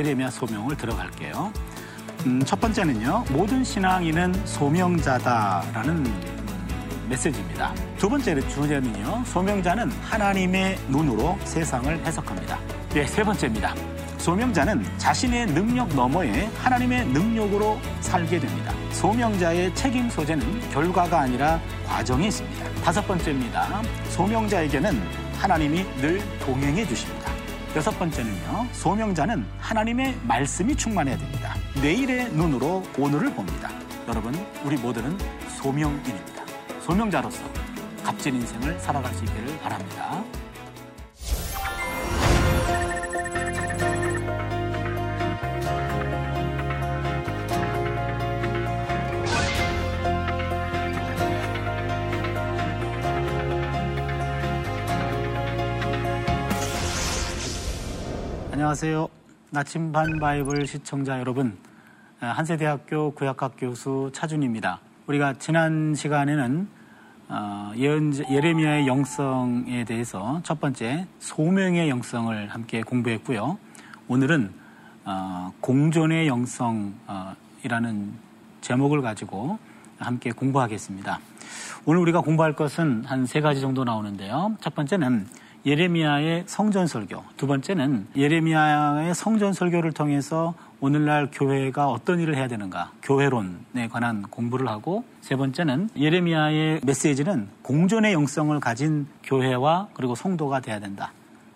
예레미야 소명을 들어갈게요. 음, 첫 번째는요, 모든 신앙인은 소명자다라는 메시지입니다. 두 번째 주제는요, 소명자는 하나님의 눈으로 세상을 해석합니다. 예, 세 번째입니다. 소명자는 자신의 능력 너머에 하나님의 능력으로 살게 됩니다. 소명자의 책임 소재는 결과가 아니라 과정이 있습니다. 다섯 번째입니다. 소명자에게는 하나님이 늘 동행해 주십니다. 여섯 번째는요. 소명자는 하나님의 말씀이 충만해야 됩니다. 내일의 눈으로 오늘을 봅니다. 여러분, 우리 모두는 소명인입니다. 소명자로서 값진 인생을 살아갈 수 있기를 바랍니다. 안녕하세요. 나침반 바이블 시청자 여러분. 한세대학교 구약학 교수 차준입니다. 우리가 지난 시간에는 어, 예레미야의 영성에 대해서 첫 번째 소명의 영성을 함께 공부했고요. 오늘은 어, 공존의 영성이라는 제목을 가지고 함께 공부하겠습니다. 오늘 우리가 공부할 것은 한 세 가지 정도 나오는데요. 첫 번째는 예레미야의 성전 설교. 두 번째는 예레미야의 성전 설교를 통해서 오늘날 교회가 어떤 일을 해야 되는가. 교회론에 관한 공부를 하고 세 번째는 예레미야의 메시지는 공존의 영성을 가진 교회와 그리고 성도가 돼야 된다.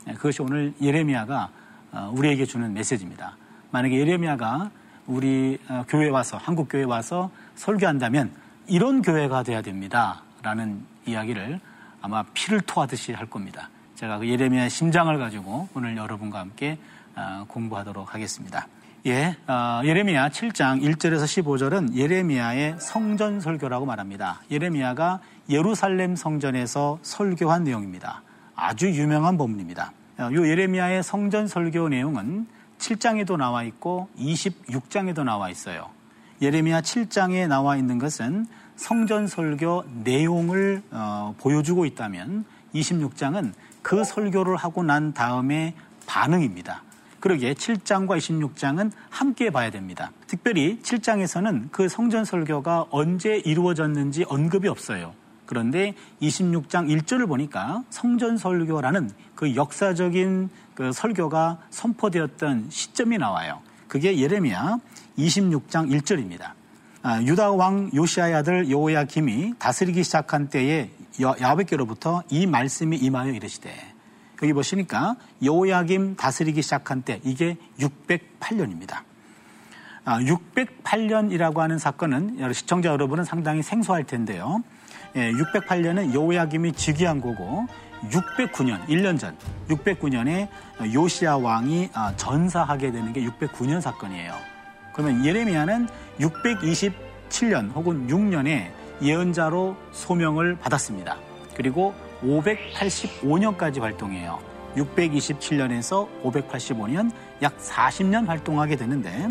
네, 그것이 오늘 예레미야가 어, 우리에게 주는 메시지입니다. 만약에 예레미야가 우리 어, 교회 와서 한국 교회 와서 설교한다면 이런 교회가 돼야 됩니다. 라는 이야기를 아마 피를 토하듯이 할 겁니다. 제가 그 예레미야의 심장을 가지고 오늘 여러분과 함께 어, 공부하도록 하겠습니다. 예, 어, 예레미야 7장 1절에서 15절은 예레미야의 성전 설교라고 말합니다. 예레미야가 예루살렘 성전에서 설교한 내용입니다. 아주 유명한 본문입니다. 어, 이 예레미야의 성전 설교 내용은 7장에도 나와 있고 26장에도 나와 있어요. 예레미야 7장에 나와 있는 것은 성전 설교 내용을 어, 보여주고 있다면 26장은 그 설교를 하고 난 다음에 반응입니다. 그러기에 7장과 26장은 함께 봐야 됩니다. 특별히 7장에서는 그 성전 설교가 언제 이루어졌는지 언급이 없어요. 그런데 26장 1절을 보니까 성전 설교라는 그 역사적인 그 설교가 선포되었던 시점이 나와요. 그게 예레미야 26장 1절입니다. 아, 유다 왕 요시아의 아들 요야김이 다스리기 시작한 때에 야베께로부터 이 말씀이 임하여 이르시되 여기 보시니까 여호야김 다스리기 시작한 때 이게 608년입니다. 아, 608년이라고 하는 사건은 시청자 여러분은 상당히 생소할 텐데요. 예, 608년은 여호야김이 즉위한 거고 609년, 1년 전 609년에 요시아 왕이 아, 전사하게 되는 게 609년 사건이에요. 그러면 예레미야는 627년 혹은 6년에 예언자로 소명을 받았습니다. 그리고 585년까지 활동해요. 627년에서 585년 약 40년 활동하게 되는데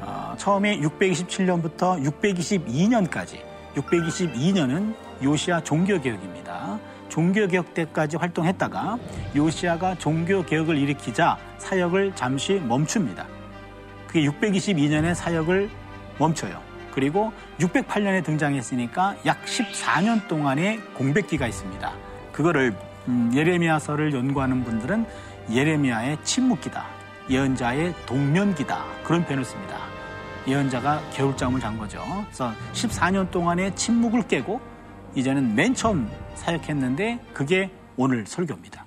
어, 처음에 627년부터 622년까지 622년은 요시아 종교개혁입니다. 종교개혁 때까지 활동했다가 요시아가 종교개혁을 일으키자 사역을 잠시 멈춥니다. 그게 622년에 사역을 멈춰요. 그리고 608년에 등장했으니까 약 14년 동안의 공백기가 있습니다. 그거를 음, 예레미야서를 연구하는 분들은 예레미야의 침묵기다. 예언자의 동면기다. 그런 표현을 씁니다. 예언자가 겨울잠을 잔 거죠. 그래서 14년 동안의 침묵을 깨고 이제는 맨 처음 사역했는데 그게 오늘 설교입니다.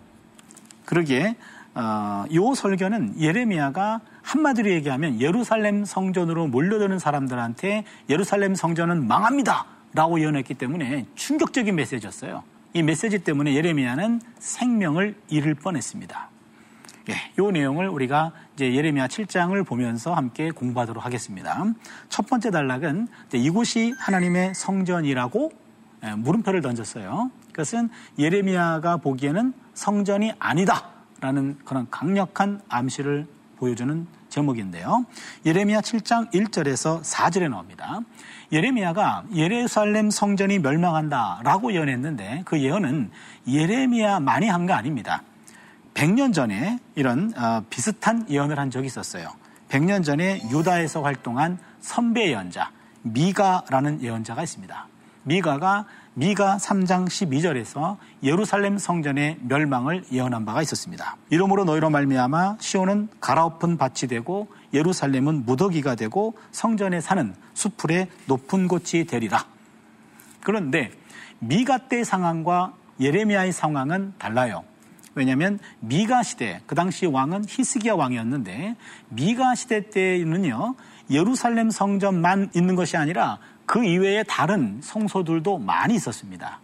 그러기에 어, 이 설교는 예레미야가 한마디로 얘기하면 예루살렘 성전으로 몰려드는 사람들한테 예루살렘 성전은 망합니다. 라고 예언했기 때문에 충격적인 메시지였어요. 이 메시지 때문에 예레미야는 생명을 잃을 뻔했습니다. 예, 이 내용을 우리가 이제 예레미야 7장을 보면서 함께 공부하도록 하겠습니다. 첫 번째 단락은 이곳이 하나님의 성전이라고 예, 물음표를 던졌어요. 그것은 예레미야가 보기에는 성전이 아니다라는 그런 강력한 암시를 보여주는 제목인데요. 예레미야 7장 1절에서 4절에 나옵니다. 예레미야가 예루살렘 성전이 멸망한다라고 예언했는데 그 예언은 예레미야만이 한 거 아닙니다. 100년 전에 이런 어, 비슷한 예언을 한 적이 있었어요. 100년 전에 유다에서 활동한 선배 예언자 미가라는 예언자가 있습니다. 미가가 미가 3장 12절에서 예루살렘 성전의 멸망을 예언한 바가 있었습니다. 이러므로 너희로 말미암아 시온은 갈아엎은 밭이 되고 예루살렘은 무더기가 되고 성전에 사는 수풀의 높은 곳이 되리라. 그런데 미가 때 상황과 예레미야의 상황은 달라요. 왜냐하면 미가 시대 그 당시 왕은 히스기야 왕이었는데 미가 시대 때는요 예루살렘 성전만 있는 것이 아니라 그 이외에 다른 성소들도 많이 있었습니다.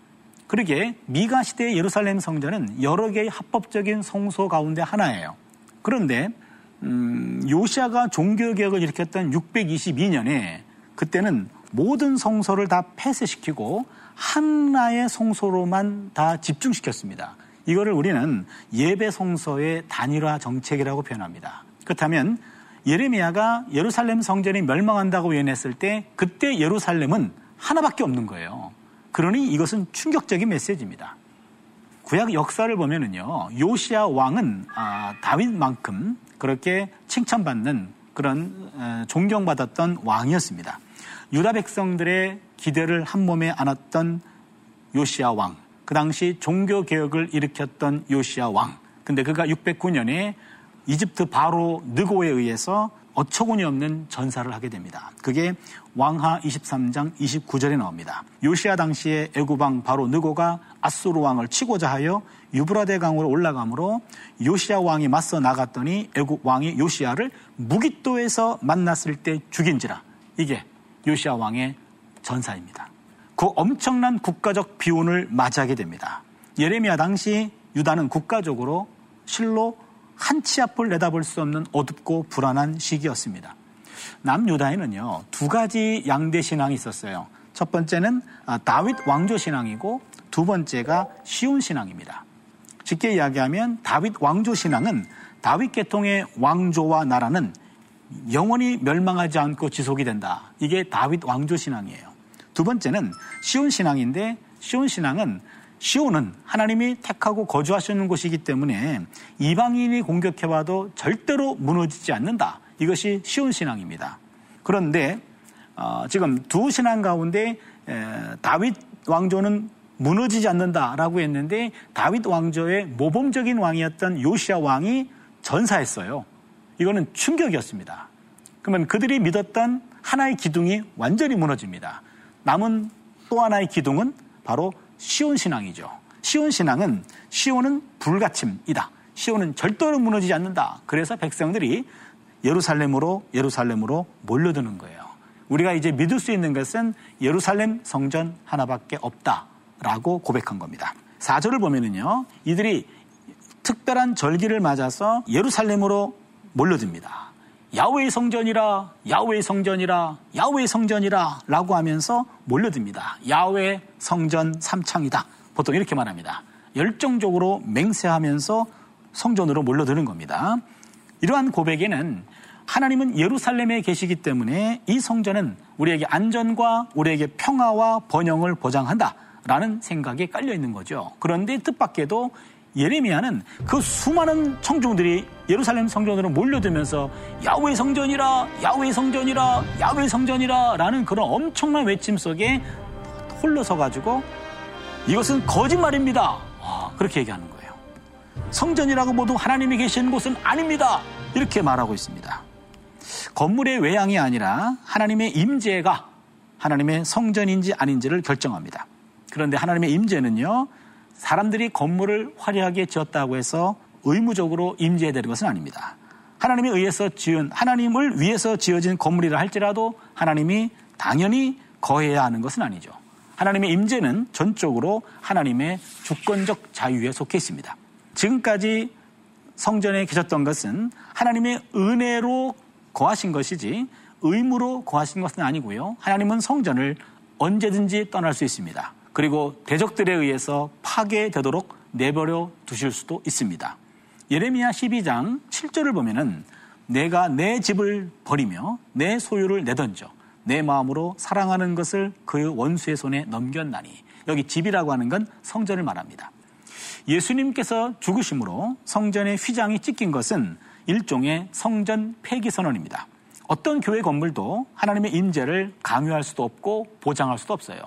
그러게 미가 시대의 예루살렘 성전은 여러 개의 합법적인 성소 가운데 하나예요. 그런데 음, 요시아가 종교 개혁을 일으켰던 622년에 그때는 모든 성소를 다 폐쇄시키고 하나의 성소로만 다 집중시켰습니다. 이거를 우리는 예배 성소의 단일화 정책이라고 표현합니다. 그렇다면 예레미야가 예루살렘 성전이 멸망한다고 예언했을 때 그때 예루살렘은 하나밖에 없는 거예요. 그러니 이것은 충격적인 메시지입니다. 구약 역사를 보면은요, 요시아 왕은 아, 다윗만큼 그렇게 칭찬받는 그런 에, 존경받았던 왕이었습니다. 유다 백성들의 기대를 한 몸에 안았던 요시아 왕, 그 당시 종교 개혁을 일으켰던 요시아 왕. 근데 그가 609년에 이집트 바로 느고에 의해서 어처구니 없는 전사를 하게 됩니다. 그게 왕하 23장 29절에 나옵니다. 요시아 당시에 애구방 바로 느고가 아수르 왕을 치고자 하여 유브라데 강으로 올라가므로 요시아 왕이 맞서 나갔더니 애국 왕이 요시아를 무기또에서 만났을 때 죽인지라 이게 요시아 왕의 전사입니다. 그 엄청난 국가적 비운을 맞이하게 됩니다. 예레미야 당시 유다는 국가적으로 실로 한 치 앞을 내다볼 수 없는 어둡고 불안한 시기였습니다. 남유다에는요 두 가지 양대 신앙이 있었어요. 첫 번째는 아, 다윗 왕조 신앙이고 두 번째가 시온 신앙입니다. 쉽게 이야기하면 다윗 왕조 신앙은 다윗 계통의 왕조와 나라는 영원히 멸망하지 않고 지속이 된다. 이게 다윗 왕조 신앙이에요. 두 번째는 시온 신앙인데 시온 신앙은 시온은 하나님이 택하고 거주하시는 곳이기 때문에 이방인이 공격해와도 절대로 무너지지 않는다. 이것이 시온 신앙입니다. 그런데 어, 지금 두 신앙 가운데 에, 다윗 왕조는 무너지지 않는다라고 했는데 다윗 왕조의 모범적인 왕이었던 요시아 왕이 전사했어요. 이거는 충격이었습니다. 그러면 그들이 믿었던 하나의 기둥이 완전히 무너집니다. 남은 또 하나의 기둥은 바로 시온 신앙이죠. 시온 신앙은 시온은 불가침이다. 시온은 절대로 무너지지 않는다. 그래서 백성들이 예루살렘으로 예루살렘으로 몰려드는 거예요. 우리가 이제 믿을 수 있는 것은 예루살렘 성전 하나밖에 없다라고 고백한 겁니다. 4절을 보면은요. 이들이 특별한 절기를 맞아서 예루살렘으로 몰려듭니다. 야외의 성전이라 야외의 성전이라 야외의 성전이라 라고 하면서 몰려듭니다. 야외 성전 삼창이다. 보통 이렇게 말합니다. 열정적으로 맹세하면서 성전으로 몰려드는 겁니다. 이러한 고백에는 하나님은 예루살렘에 계시기 때문에 이 성전은 우리에게 안전과 우리에게 평화와 번영을 보장한다. 라는 생각이 깔려 있는 거죠. 그런데 뜻밖에도 예레미야는 그 수많은 청중들이 예루살렘 성전으로 몰려들면서 야외 성전이라 야외 성전이라 야외 성전이라 라는 그런 엄청난 외침 속에 홀로 서가지고 이것은 거짓말입니다. 아, 그렇게 얘기하는 거예요. 성전이라고 모두 하나님이 계시는 곳은 아닙니다. 이렇게 말하고 있습니다. 건물의 외양이 아니라 하나님의 임재가 하나님의 성전인지 아닌지를 결정합니다. 그런데 하나님의 임재는요, 사람들이 건물을 화려하게 지었다고 해서 의무적으로 임재해야 되는 것은 아닙니다. 하나님에 의해서 지은 하나님을 위해서 지어진 건물이라 할지라도 하나님이 당연히 거해야 하는 것은 아니죠. 하나님의 임재는 전적으로 하나님의 주권적 자유에 속해 있습니다. 지금까지 성전에 계셨던 것은 하나님의 은혜로 거하신 것이지 의무로 거하신 것은 아니고요. 하나님은 성전을 언제든지 떠날 수 있습니다. 그리고 대적들에 의해서 파괴되도록 내버려 두실 수도 있습니다. 예레미야 12장 7절을 보면은 내가 내 집을 버리며 내 소유를 내던져 내 마음으로 사랑하는 것을 그 원수의 손에 넘겼나니 여기 집이라고 하는 건 성전을 말합니다. 예수님께서 죽으심으로 성전의 휘장이 찢긴 것은 일종의 성전 폐기 선언입니다. 어떤 교회 건물도 하나님의 임재를 강요할 수도 없고 보장할 수도 없어요.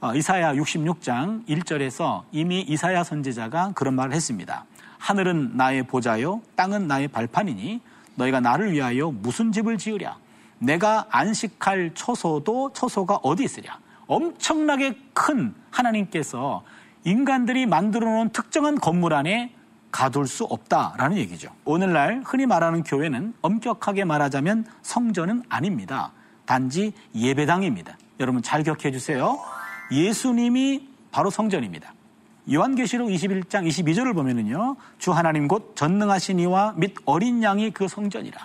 어, 이사야 66장 1절에서 이미 이사야 선지자가 그런 말을 했습니다. 하늘은 나의 보좌요, 땅은 나의 발판이니 너희가 나를 위하여 무슨 집을 지으랴? 내가 안식할 초소도 초소가 어디 있으랴? 엄청나게 큰 하나님께서 인간들이 만들어 놓은 특정한 건물 안에 가둘 수 없다라는 얘기죠. 오늘날 흔히 말하는 교회는 엄격하게 말하자면 성전은 아닙니다. 단지 예배당입니다. 여러분 잘 기억해 주세요. 예수님이 바로 성전입니다. 요한계시록 21장 22절을 보면은요. 주 하나님 곧 전능하신 이와 및 어린 양이 그 성전이라.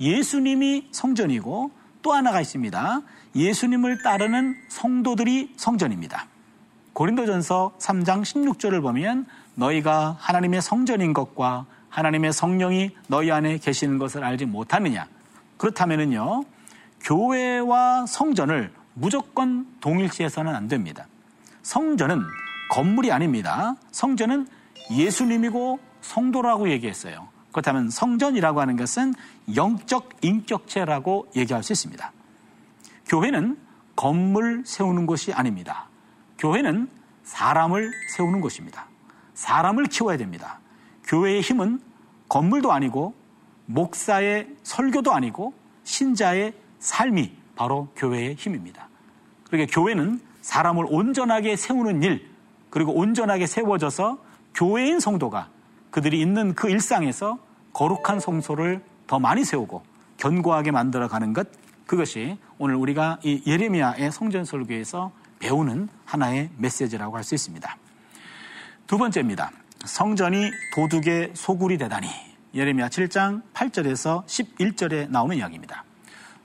예수님이 성전이고 또 하나가 있습니다. 예수님을 따르는 성도들이 성전입니다. 고린도전서 3장 16절을 보면 너희가 하나님의 성전인 것과 하나님의 성령이 너희 안에 계시는 것을 알지 못하느냐. 그렇다면은요. 교회와 성전을 무조건 동일시해서는 안 됩니다. 성전은 건물이 아닙니다. 성전은 예수님이고 성도라고 얘기했어요. 그렇다면 성전이라고 하는 것은 영적 인격체라고 얘기할 수 있습니다. 교회는 건물 세우는 곳이 아닙니다. 교회는 사람을 세우는 곳입니다. 사람을 키워야 됩니다. 교회의 힘은 건물도 아니고 목사의 설교도 아니고 신자의 삶이 바로 교회의 힘입니다. 그러니까 교회는 사람을 온전하게 세우는 일, 그리고 온전하게 세워져서 교회인 성도가 그들이 있는 그 일상에서 거룩한 성소를 더 많이 세우고 견고하게 만들어 가는 것, 그것이 오늘 우리가 이 예레미야의 성전 설교에서 배우는 하나의 메시지라고 할 수 있습니다. 두 번째입니다. 성전이 도둑의 소굴이 되다니. 예레미야 7장 8절에서 11절에 나오는 이야기입니다.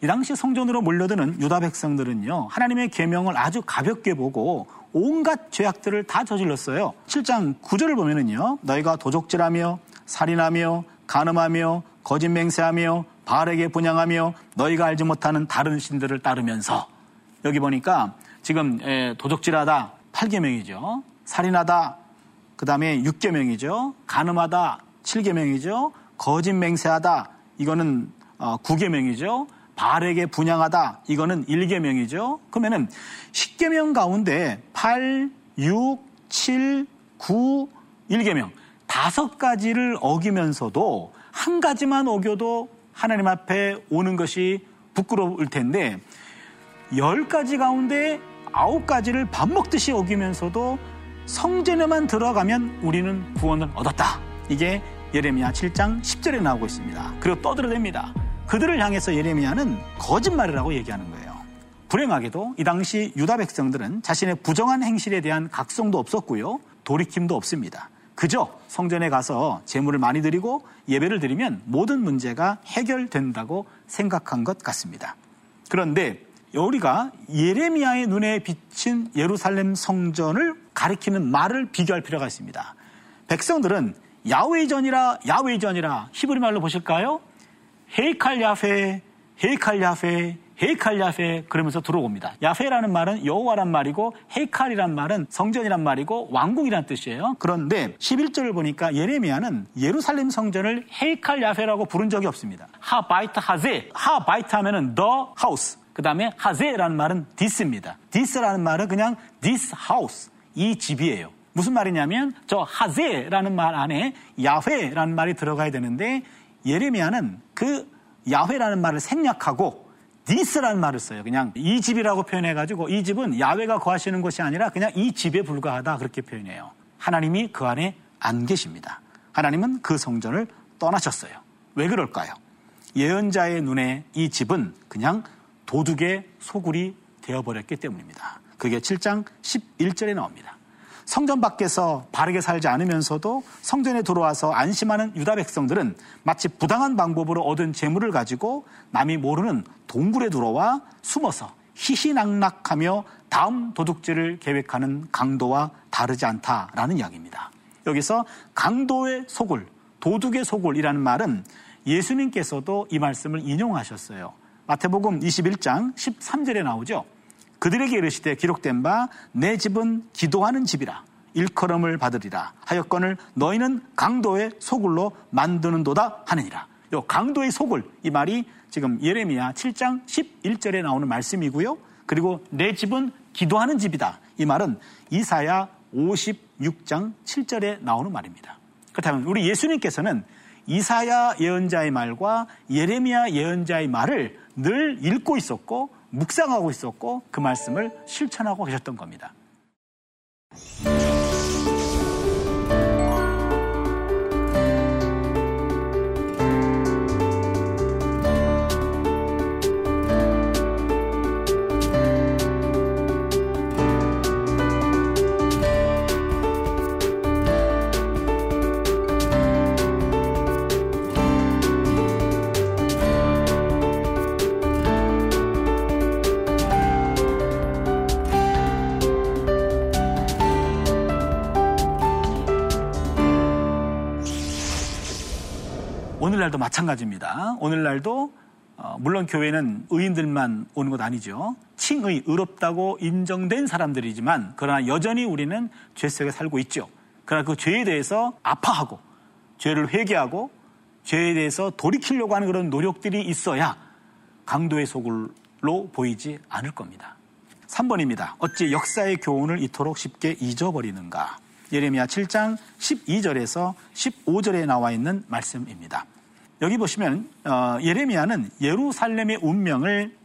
이 당시 성전으로 몰려드는 유다 백성들은요, 하나님의 계명을 아주 가볍게 보고 온갖 죄악들을 다 저질렀어요. 7장 9절을 보면은요, 너희가 도적질하며 살인하며 간음하며 거짓 맹세하며 바르게 분양하며 너희가 알지 못하는 다른 신들을 따르면서 여기 보니까 지금 도적질하다 8계명이죠. 살인하다 그 다음에 6계명이죠. 간음하다 7계명이죠. 거짓 맹세하다 이거는 9계명이죠. 어, 발에게 분양하다 이거는 1계명이죠. 그러면은 10계명 가운데 8, 6, 7, 9, 1계명 다섯 가지를 어기면서도 한 가지만 어겨도 하나님 앞에 오는 것이 부끄러울 텐데 열 가지 가운데 아홉 가지를 밥 먹듯이 어기면서도 성전에만 들어가면 우리는 구원을 얻었다. 이게 예레미야 7장 10절에 나오고 있습니다. 그리고 떠들어댑니다. 그들을 향해서 예레미야는 거짓말이라고 얘기하는 거예요. 불행하게도 이 당시 유다 백성들은 자신의 부정한 행실에 대한 각성도 없었고요. 돌이킴도 없습니다. 그저 성전에 가서 재물을 많이 드리고 예배를 드리면 모든 문제가 해결된다고 생각한 것 같습니다. 그런데 우리가 예레미야의 눈에 비친 예루살렘 성전을 가리키는 말을 비교할 필요가 있습니다. 백성들은 야웨이전이라 야웨이전이라 히브리 말로 보실까요? היכל יהוה, היכל יהוה, היכל יהוה 그러면서 들어옵니다. יהוה라는 말은 여호와란 말이고 헤이칼이란 말은 성전이란 말이고 왕궁이란 뜻이에요. 그런데 11절을 보니까 예레미야는 예루살렘 성전을 헤이칼 야페라고 부른 적이 없습니다. הבית הזה, הבית 하면은 the house. 그 다음에 הזה라는 말은 this입니다. this라는 말은 그냥 this house, 이 집이에요. 무슨 말이냐면 저 הזה라는 말 안에 야훼라는 말이 들어가야 되는데 예레미야는 그 야훼라는 말을 생략하고 디스라는 말을 써요. 그냥 이 집이라고 표현해가지고 이 집은 야훼가 거하시는 곳이 아니라 그냥 이 집에 불과하다 그렇게 표현해요. 하나님이 그 안에 안 계십니다. 하나님은 그 성전을 떠나셨어요. 왜 그럴까요? 예언자의 눈에 이 집은 그냥 도둑의 소굴이 되어버렸기 때문입니다. 그게 7장 11절에 나옵니다. 성전 밖에서 바르게 살지 않으면서도 성전에 들어와서 안심하는 유다 백성들은 마치 부당한 방법으로 얻은 재물을 가지고 남이 모르는 동굴에 들어와 숨어서 희희낙낙하며 다음 도둑질을 계획하는 강도와 다르지 않다라는 이야기입니다. 여기서 강도의 소굴, 도둑의 소굴이라는 말은 예수님께서도 이 말씀을 인용하셨어요. 마태복음 21장 13절에 나오죠. 그들에게 이르시되 기록된 바 내 집은 기도하는 집이라. 일컬음을 받으리라 하였건을 너희는 강도의 소굴로 만드는도다 하느니라. 요 강도의 소굴 이 말이 지금 예레미야 7장 11절에 나오는 말씀이고요. 그리고 내 집은 기도하는 집이다. 이 말은 이사야 56장 7절에 나오는 말입니다. 그렇다면 우리 예수님께서는 이사야 예언자의 말과 예레미야 예언자의 말을 늘 읽고 있었고 묵상하고 있었고 그 말씀을 실천하고 계셨던 겁니다. 오늘날도 마찬가지입니다. 오늘날도 어, 물론 교회는 의인들만 오는 것 아니죠. 칭의, 의롭다고 인정된 사람들이지만 그러나 여전히 우리는 죄 속에 살고 있죠. 그러나 그 죄에 대해서 아파하고 죄를 회개하고 죄에 대해서 돌이키려고 하는 그런 노력들이 있어야 강도의 소굴로 보이지 않을 겁니다. 3번입니다. 어찌 역사의 교훈을 이토록 쉽게 잊어버리는가? 예레미야 7장 12절에서 15절에 나와 있는 말씀입니다. 여기 보시면 어, 예레미야는 예루살렘의 운명을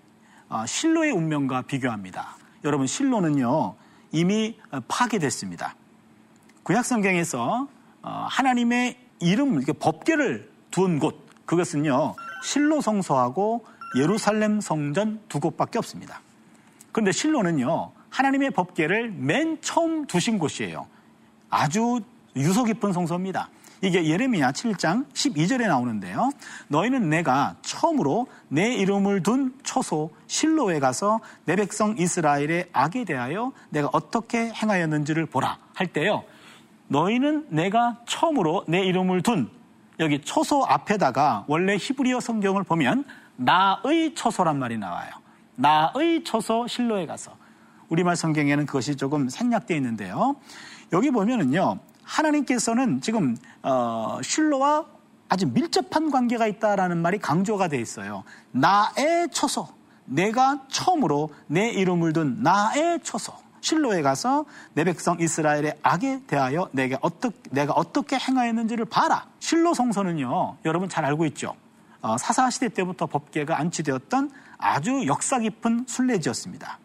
어, 실로의 운명과 비교합니다. 여러분 실로는요 이미 파괴됐습니다. 구약 성경에서 어, 하나님의 이름 법계를 두은 곳 그것은요 실로 성소하고 예루살렘 성전 두 곳밖에 없습니다. 그런데 실로는요 하나님의 법계를 맨 처음 두신 곳이에요. 아주 유서 깊은 성소입니다. 이게 예레미야 7장 12절에 나오는데요. 너희는 내가 처음으로 내 이름을 둔 초소 실로에 가서 내 백성 이스라엘의 악에 대하여 내가 어떻게 행하였는지를 보라 할 때요. 너희는 내가 처음으로 내 이름을 둔 여기 초소 앞에다가 원래 히브리어 성경을 보면 나의 초소란 말이 나와요. 나의 초소 실로에 가서 우리말 성경에는 그것이 조금 생략되어 있는데요. 여기 보면은요. 하나님께서는 지금 어, 실로와 아주 밀접한 관계가 있다라는 말이 강조가 돼 있어요. 나의 초소, 내가 처음으로 내 이름을 둔 나의 초소. 실로에 가서 내 백성 이스라엘의 악에 대하여 내게 어떻게, 내가 어떻게 행하였는지를 봐라. 실로 성소는요, 여러분 잘 알고 있죠. 어, 사사시대 때부터 법계가 안치되었던 아주 역사 깊은 순례지였습니다.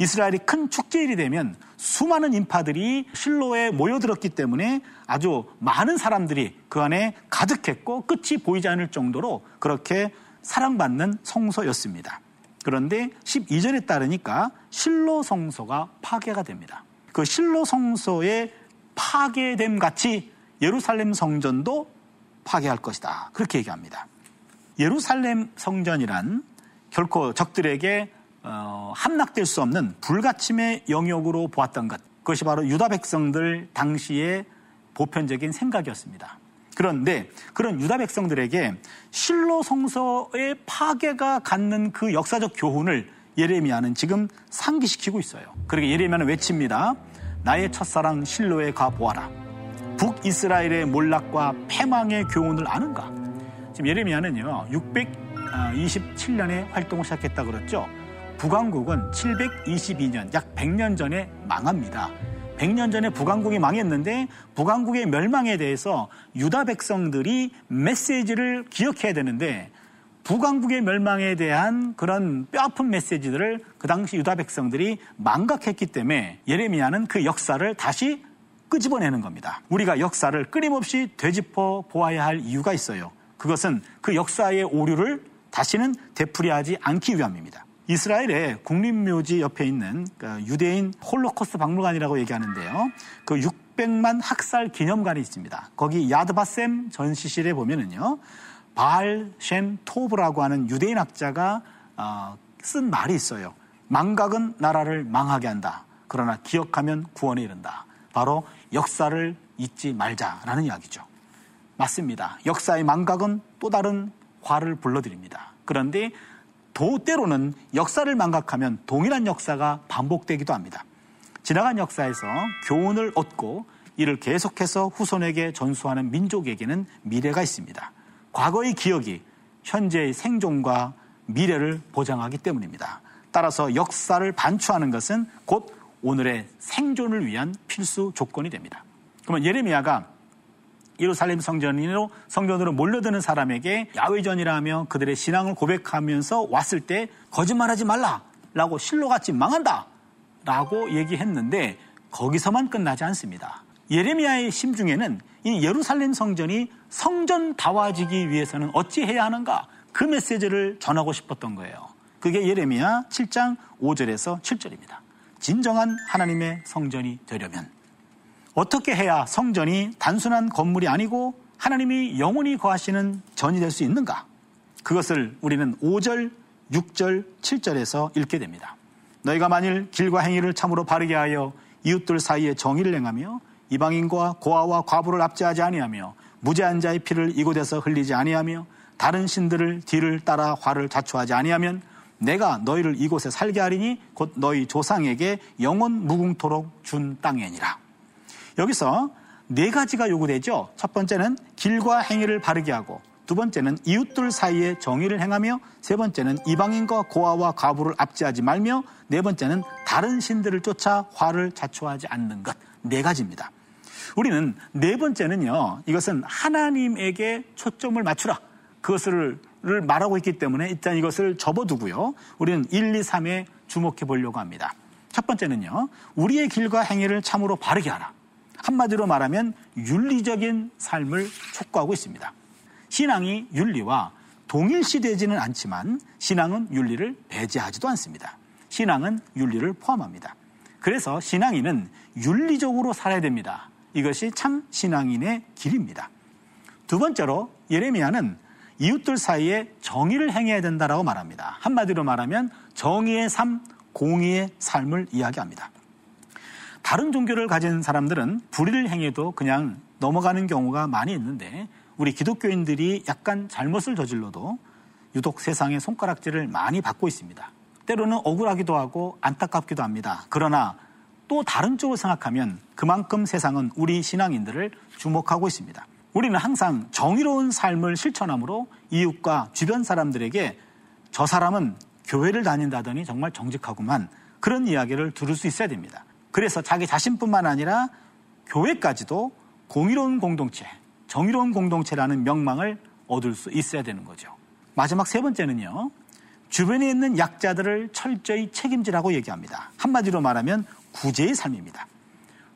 이스라엘이 큰 축제일이 되면 수많은 인파들이 실로에 모여들었기 때문에 아주 많은 사람들이 그 안에 가득했고 끝이 보이지 않을 정도로 그렇게 사랑받는 성소였습니다. 그런데 12절에 따르니까 실로 성소가 파괴가 됩니다. 그 실로 성소의 파괴됨 같이 예루살렘 성전도 파괴할 것이다. 그렇게 얘기합니다. 예루살렘 성전이란 결코 적들에게 어, 함락될 수 없는 불가침의 영역으로 보았던 것. 그것이 바로 유다 백성들 당시의 보편적인 생각이었습니다. 그런데 그런 유다 백성들에게 실로 성서의 파괴가 갖는 그 역사적 교훈을 예레미야는 지금 상기시키고 있어요. 그러게 예레미야는 외칩니다. 나의 첫사랑 실로에 가 보아라. 북이스라엘의 몰락과 패망의 교훈을 아는가? 지금 예레미야는요. 627년에 활동을 시작했다 그랬죠. 북왕국은 722년, 약 100년 전에 망합니다. 100년 전에 북왕국이 망했는데 북왕국의 멸망에 대해서 유다 백성들이 메시지를 기억해야 되는데 북왕국의 멸망에 대한 그런 뼈아픈 메시지들을 그 당시 유다 백성들이 망각했기 때문에 예레미야는 그 역사를 다시 끄집어내는 겁니다. 우리가 역사를 끊임없이 되짚어 보아야 할 이유가 있어요. 그것은 그 역사의 오류를 다시는 되풀이하지 않기 위함입니다. 이스라엘의 국립묘지 옆에 있는 그 유대인 홀로코스트 박물관이라고 얘기하는데요. 그 600만 학살 기념관이 있습니다. 거기 야드바셈 전시실에 보면은요. 바알 셴 토브라고 하는 유대인 학자가 어, 쓴 말이 있어요. 망각은 나라를 망하게 한다. 그러나 기억하면 구원에 이른다. 바로 역사를 잊지 말자라는 이야기죠. 맞습니다. 역사의 망각은 또 다른 화를 불러드립니다. 그런데 도 때로는 역사를 망각하면 동일한 역사가 반복되기도 합니다. 지나간 역사에서 교훈을 얻고 이를 계속해서 후손에게 전수하는 민족에게는 미래가 있습니다. 과거의 기억이 현재의 생존과 미래를 보장하기 때문입니다. 따라서 역사를 반추하는 것은 곧 오늘의 생존을 위한 필수 조건이 됩니다. 그러면 예레미야가 예루살렘 성전으로 성전으로 몰려드는 사람에게 야외전이라며 그들의 신앙을 고백하면서 왔을 때 거짓말하지 말라라고 실로 같이 망한다 라고 얘기했는데 거기서만 끝나지 않습니다. 예레미야의 심중에는 이 예루살렘 성전이 성전 다워지기 위해서는 어찌 해야 하는가 그 메시지를 전하고 싶었던 거예요. 그게 예레미야 7장 5절에서 7절입니다. 진정한 하나님의 성전이 되려면 어떻게 해야 성전이 단순한 건물이 아니고 하나님이 영원히 거하시는 전이 될 수 있는가? 그것을 우리는 5절, 6절, 7절에서 읽게 됩니다. 너희가 만일 길과 행위를 참으로 바르게 하여 이웃들 사이에 정의를 행하며 이방인과 고아와 과부를 압제하지 아니하며 무죄한 자의 피를 이곳에서 흘리지 아니하며 다른 신들을 뒤를 따라 화를 자초하지 아니하면 내가 너희를 이곳에 살게 하리니 곧 너희 조상에게 영원 무궁토록 준 땅이니라. 여기서 네 가지가 요구되죠. 첫 번째는 길과 행위를 바르게 하고 두 번째는 이웃들 사이에 정의를 행하며 세 번째는 이방인과 고아와 과부를 압제하지 말며 네 번째는 다른 신들을 쫓아 화를 자초하지 않는 것. 네 가지입니다. 우리는 네 번째는요, 이것은 하나님에게 초점을 맞추라. 그것을 말하고 있기 때문에 일단 이것을 접어두고요. 우리는 1, 2, 3에 주목해 보려고 합니다. 첫 번째는요, 우리의 길과 행위를 참으로 바르게 하라. 한마디로 말하면 윤리적인 삶을 촉구하고 있습니다. 신앙이 윤리와 동일시되지는 않지만 신앙은 윤리를 배제하지도 않습니다. 신앙은 윤리를 포함합니다. 그래서 신앙인은 윤리적으로 살아야 됩니다. 이것이 참 신앙인의 길입니다. 두 번째로 예레미야는 이웃들 사이에 정의를 행해야 된다라고 말합니다. 한마디로 말하면 정의의 삶, 공의의 삶을 이야기합니다. 다른 종교를 가진 사람들은 불의를 행해도 그냥 넘어가는 경우가 많이 있는데 우리 기독교인들이 약간 잘못을 저질러도 유독 세상에 손가락질을 많이 받고 있습니다. 때로는 억울하기도 하고 안타깝기도 합니다. 그러나 또 다른 쪽을 생각하면 그만큼 세상은 우리 신앙인들을 주목하고 있습니다. 우리는 항상 정의로운 삶을 실천함으로 이웃과 주변 사람들에게 저 사람은 교회를 다닌다더니 정말 정직하구만 그런 이야기를 들을 수 있어야 됩니다. 그래서 자기 자신뿐만 아니라 교회까지도 공의로운 공동체, 정의로운 공동체라는 명망을 얻을 수 있어야 되는 거죠. 마지막 세 번째는요. 주변에 있는 약자들을 철저히 책임지라고 얘기합니다. 한마디로 말하면 구제의 삶입니다.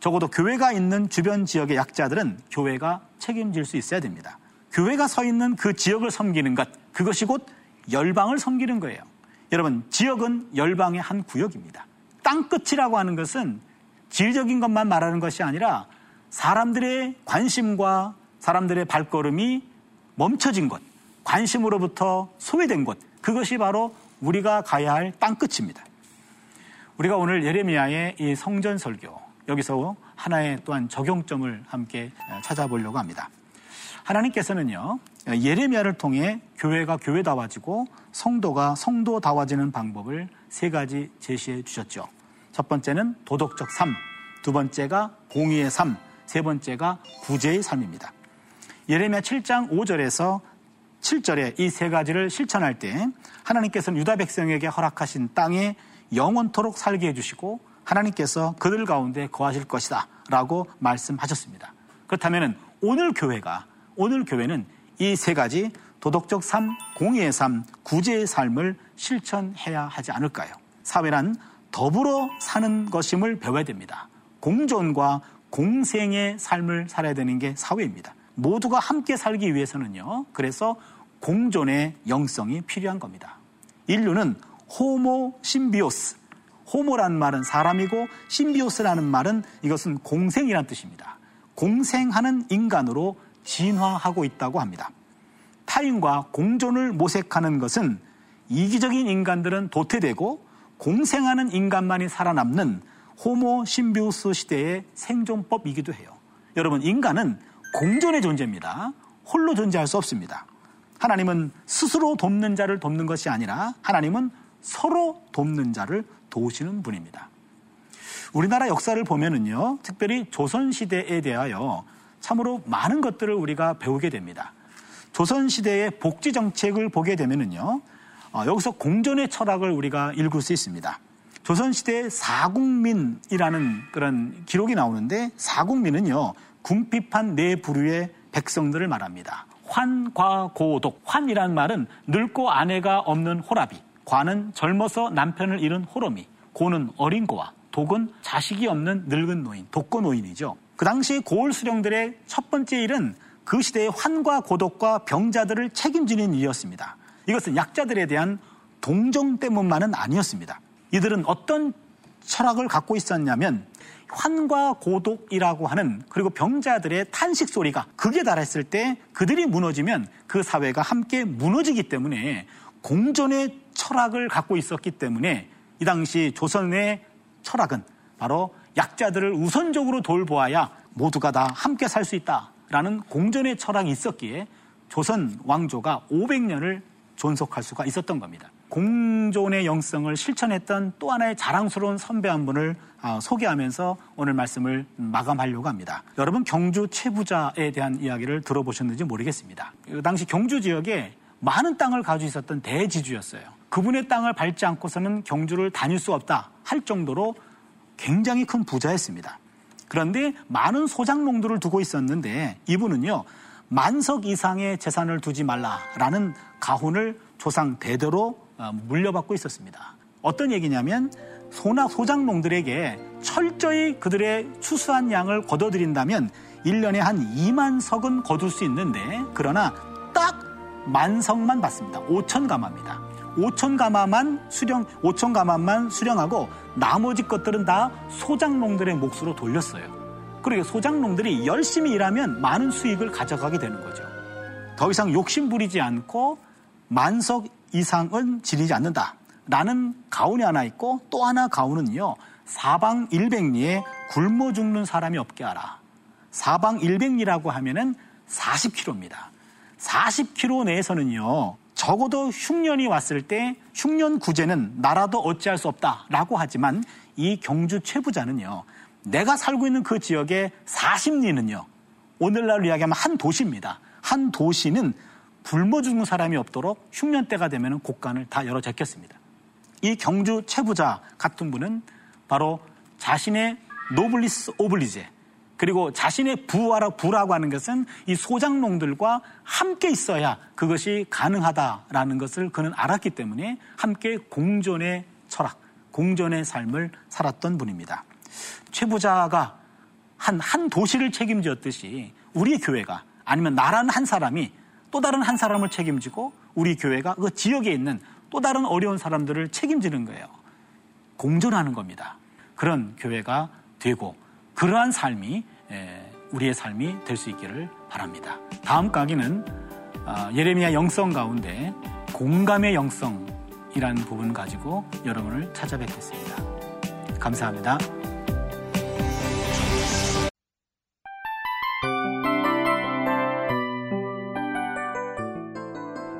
적어도 교회가 있는 주변 지역의 약자들은 교회가 책임질 수 있어야 됩니다. 교회가 서 있는 그 지역을 섬기는 것, 그것이 곧 열방을 섬기는 거예요. 여러분, 지역은 열방의 한 구역입니다. 땅끝이라고 하는 것은 질적인 것만 말하는 것이 아니라 사람들의 관심과 사람들의 발걸음이 멈춰진 곳, 관심으로부터 소외된 곳, 그것이 바로 우리가 가야 할 땅끝입니다. 우리가 오늘 예레미야의 이 성전 설교, 여기서 하나의 또한 적용점을 함께 찾아보려고 합니다. 하나님께서는요, 예레미야를 통해 교회가 교회다워지고 성도가 성도다워지는 방법을 세 가지 제시해 주셨죠. 첫 번째는 도덕적 삶, 두 번째가 공의의 삶, 세 번째가 구제의 삶입니다. 예레미야 7장 5절에서 7절에 이 세 가지를 실천할 때 하나님께서는 유다 백성에게 허락하신 땅에 영원토록 살게 해주시고 하나님께서 그들 가운데 거하실 것이다 라고 말씀하셨습니다. 그렇다면 오늘 교회가 오늘 교회는 이 세 가지 도덕적 삶, 공의의 삶, 구제의 삶을 실천해야 하지 않을까요? 사회란 더불어 사는 것임을 배워야 됩니다. 공존과 공생의 삶을 살아야 되는 게 사회입니다. 모두가 함께 살기 위해서는요. 그래서 공존의 영성이 필요한 겁니다. 인류는 호모 심비오스. 호모라는 말은 사람이고 심비오스라는 말은 이것은 공생이란 뜻입니다. 공생하는 인간으로 진화하고 있다고 합니다. 타인과 공존을 모색하는 것은 이기적인 인간들은 도태되고 공생하는 인간만이 살아남는 호모 심비우스 시대의 생존법이기도 해요. 여러분, 인간은 공존의 존재입니다. 홀로 존재할 수 없습니다. 하나님은 스스로 돕는 자를 돕는 것이 아니라 하나님은 서로 돕는 자를 도우시는 분입니다. 우리나라 역사를 보면은요, 특별히 조선시대에 대하여 참으로 많은 것들을 우리가 배우게 됩니다. 조선시대의 복지 정책을 보게 되면은요, 어, 여기서 공존의 철학을 우리가 읽을 수 있습니다. 조선시대 사국민이라는 그런 기록이 나오는데 사국민은요, 궁핍한 네 부류의 백성들을 말합니다. 환과고독. 환이란 말은 늙고 아내가 없는 호라비. 과는 젊어서 남편을 잃은 호러미. 고는 어린 고와. 독은 자식이 없는 늙은 노인. 독거 노인이죠. 그 당시 고을 수령들의 첫 번째 일은 그 시대의 환과 고독과 병자들을 책임지는 일이었습니다. 이것은 약자들에 대한 동정 때문만은 아니었습니다. 이들은 어떤 철학을 갖고 있었냐면 환과 고독이라고 하는 그리고 병자들의 탄식 소리가 극에 달했을 때 그들이 무너지면 그 사회가 함께 무너지기 때문에 공존의 철학을 갖고 있었기 때문에 이 당시 조선의 철학은 바로 약자들을 우선적으로 돌보아야 모두가 다 함께 살 수 있다라는 공존의 철학이 있었기에 조선 왕조가 500년을 존속할 수가 있었던 겁니다. 공존의 영성을 실천했던 또 하나의 자랑스러운 선배 한 분을 아, 소개하면서 오늘 말씀을 마감하려고 합니다. 여러분 경주 최부자에 대한 이야기를 들어보셨는지 모르겠습니다. 그 당시 경주 지역에 많은 땅을 가지고 있었던 대지주였어요. 그분의 땅을 밟지 않고서는 경주를 다닐 수 없다 할 정도로 굉장히 큰 부자였습니다. 그런데 많은 소장농들을 두고 있었는데 이분은요 만석 이상의 재산을 두지 말라라는 가훈을 조상 대대로 어, 물려받고 있었습니다. 어떤 얘기냐면 소나 소장농들에게 철저히 그들의 추수한 양을 거둬들인다면 1년에 한 2만 석은 거둘 수 있는데 그러나 딱 만석만 받습니다. 5천 가마입니다. 5천 가마만 수령 5천 가마만 수령하고 나머지 것들은 다 소장농들의 몫으로 돌렸어요. 그리고 소장농들이 열심히 일하면 많은 수익을 가져가게 되는 거죠. 더 이상 욕심 부리지 않고 만석 이상은 지르지 않는다. 라는 가훈이 하나 있고 또 하나 가훈은요. 사방 일백리에 굶어 죽는 사람이 없게 하라. 사방 일백리라고 하면은 40km입니다. 40km 내에서는요. 적어도 흉년이 왔을 때 흉년 구제는 나라도 어찌할 수 없다라고 하지만 이 경주 최부자는요. 내가 살고 있는 그 지역의 40리는요. 오늘날로 이야기하면 한 도시입니다. 한 도시는 굶어 죽는 사람이 없도록 흉년 때가 되면 곡간을 다 열어 제꼈습니다. 이 경주 최부자 같은 분은 바로 자신의 노블리스 오블리제 그리고 자신의 부하라 부라고 하는 것은 이 소작농들과 함께 있어야 그것이 가능하다라는 것을 그는 알았기 때문에 함께 공존의 철학, 공존의 삶을 살았던 분입니다. 최부자가 한, 한 도시를 책임졌듯이 우리 교회가 아니면 나라는 한 사람이 또 다른 한 사람을 책임지고 우리 교회가 그 지역에 있는 또 다른 어려운 사람들을 책임지는 거예요. 공존하는 겁니다. 그런 교회가 되고 그러한 삶이 우리의 삶이 될 수 있기를 바랍니다. 다음 강의는 어, 예레미야 영성 가운데 공감의 영성이라는 부분 가지고 여러분을 찾아뵙겠습니다. 감사합니다.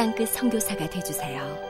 땅끝 성교사가 되주세요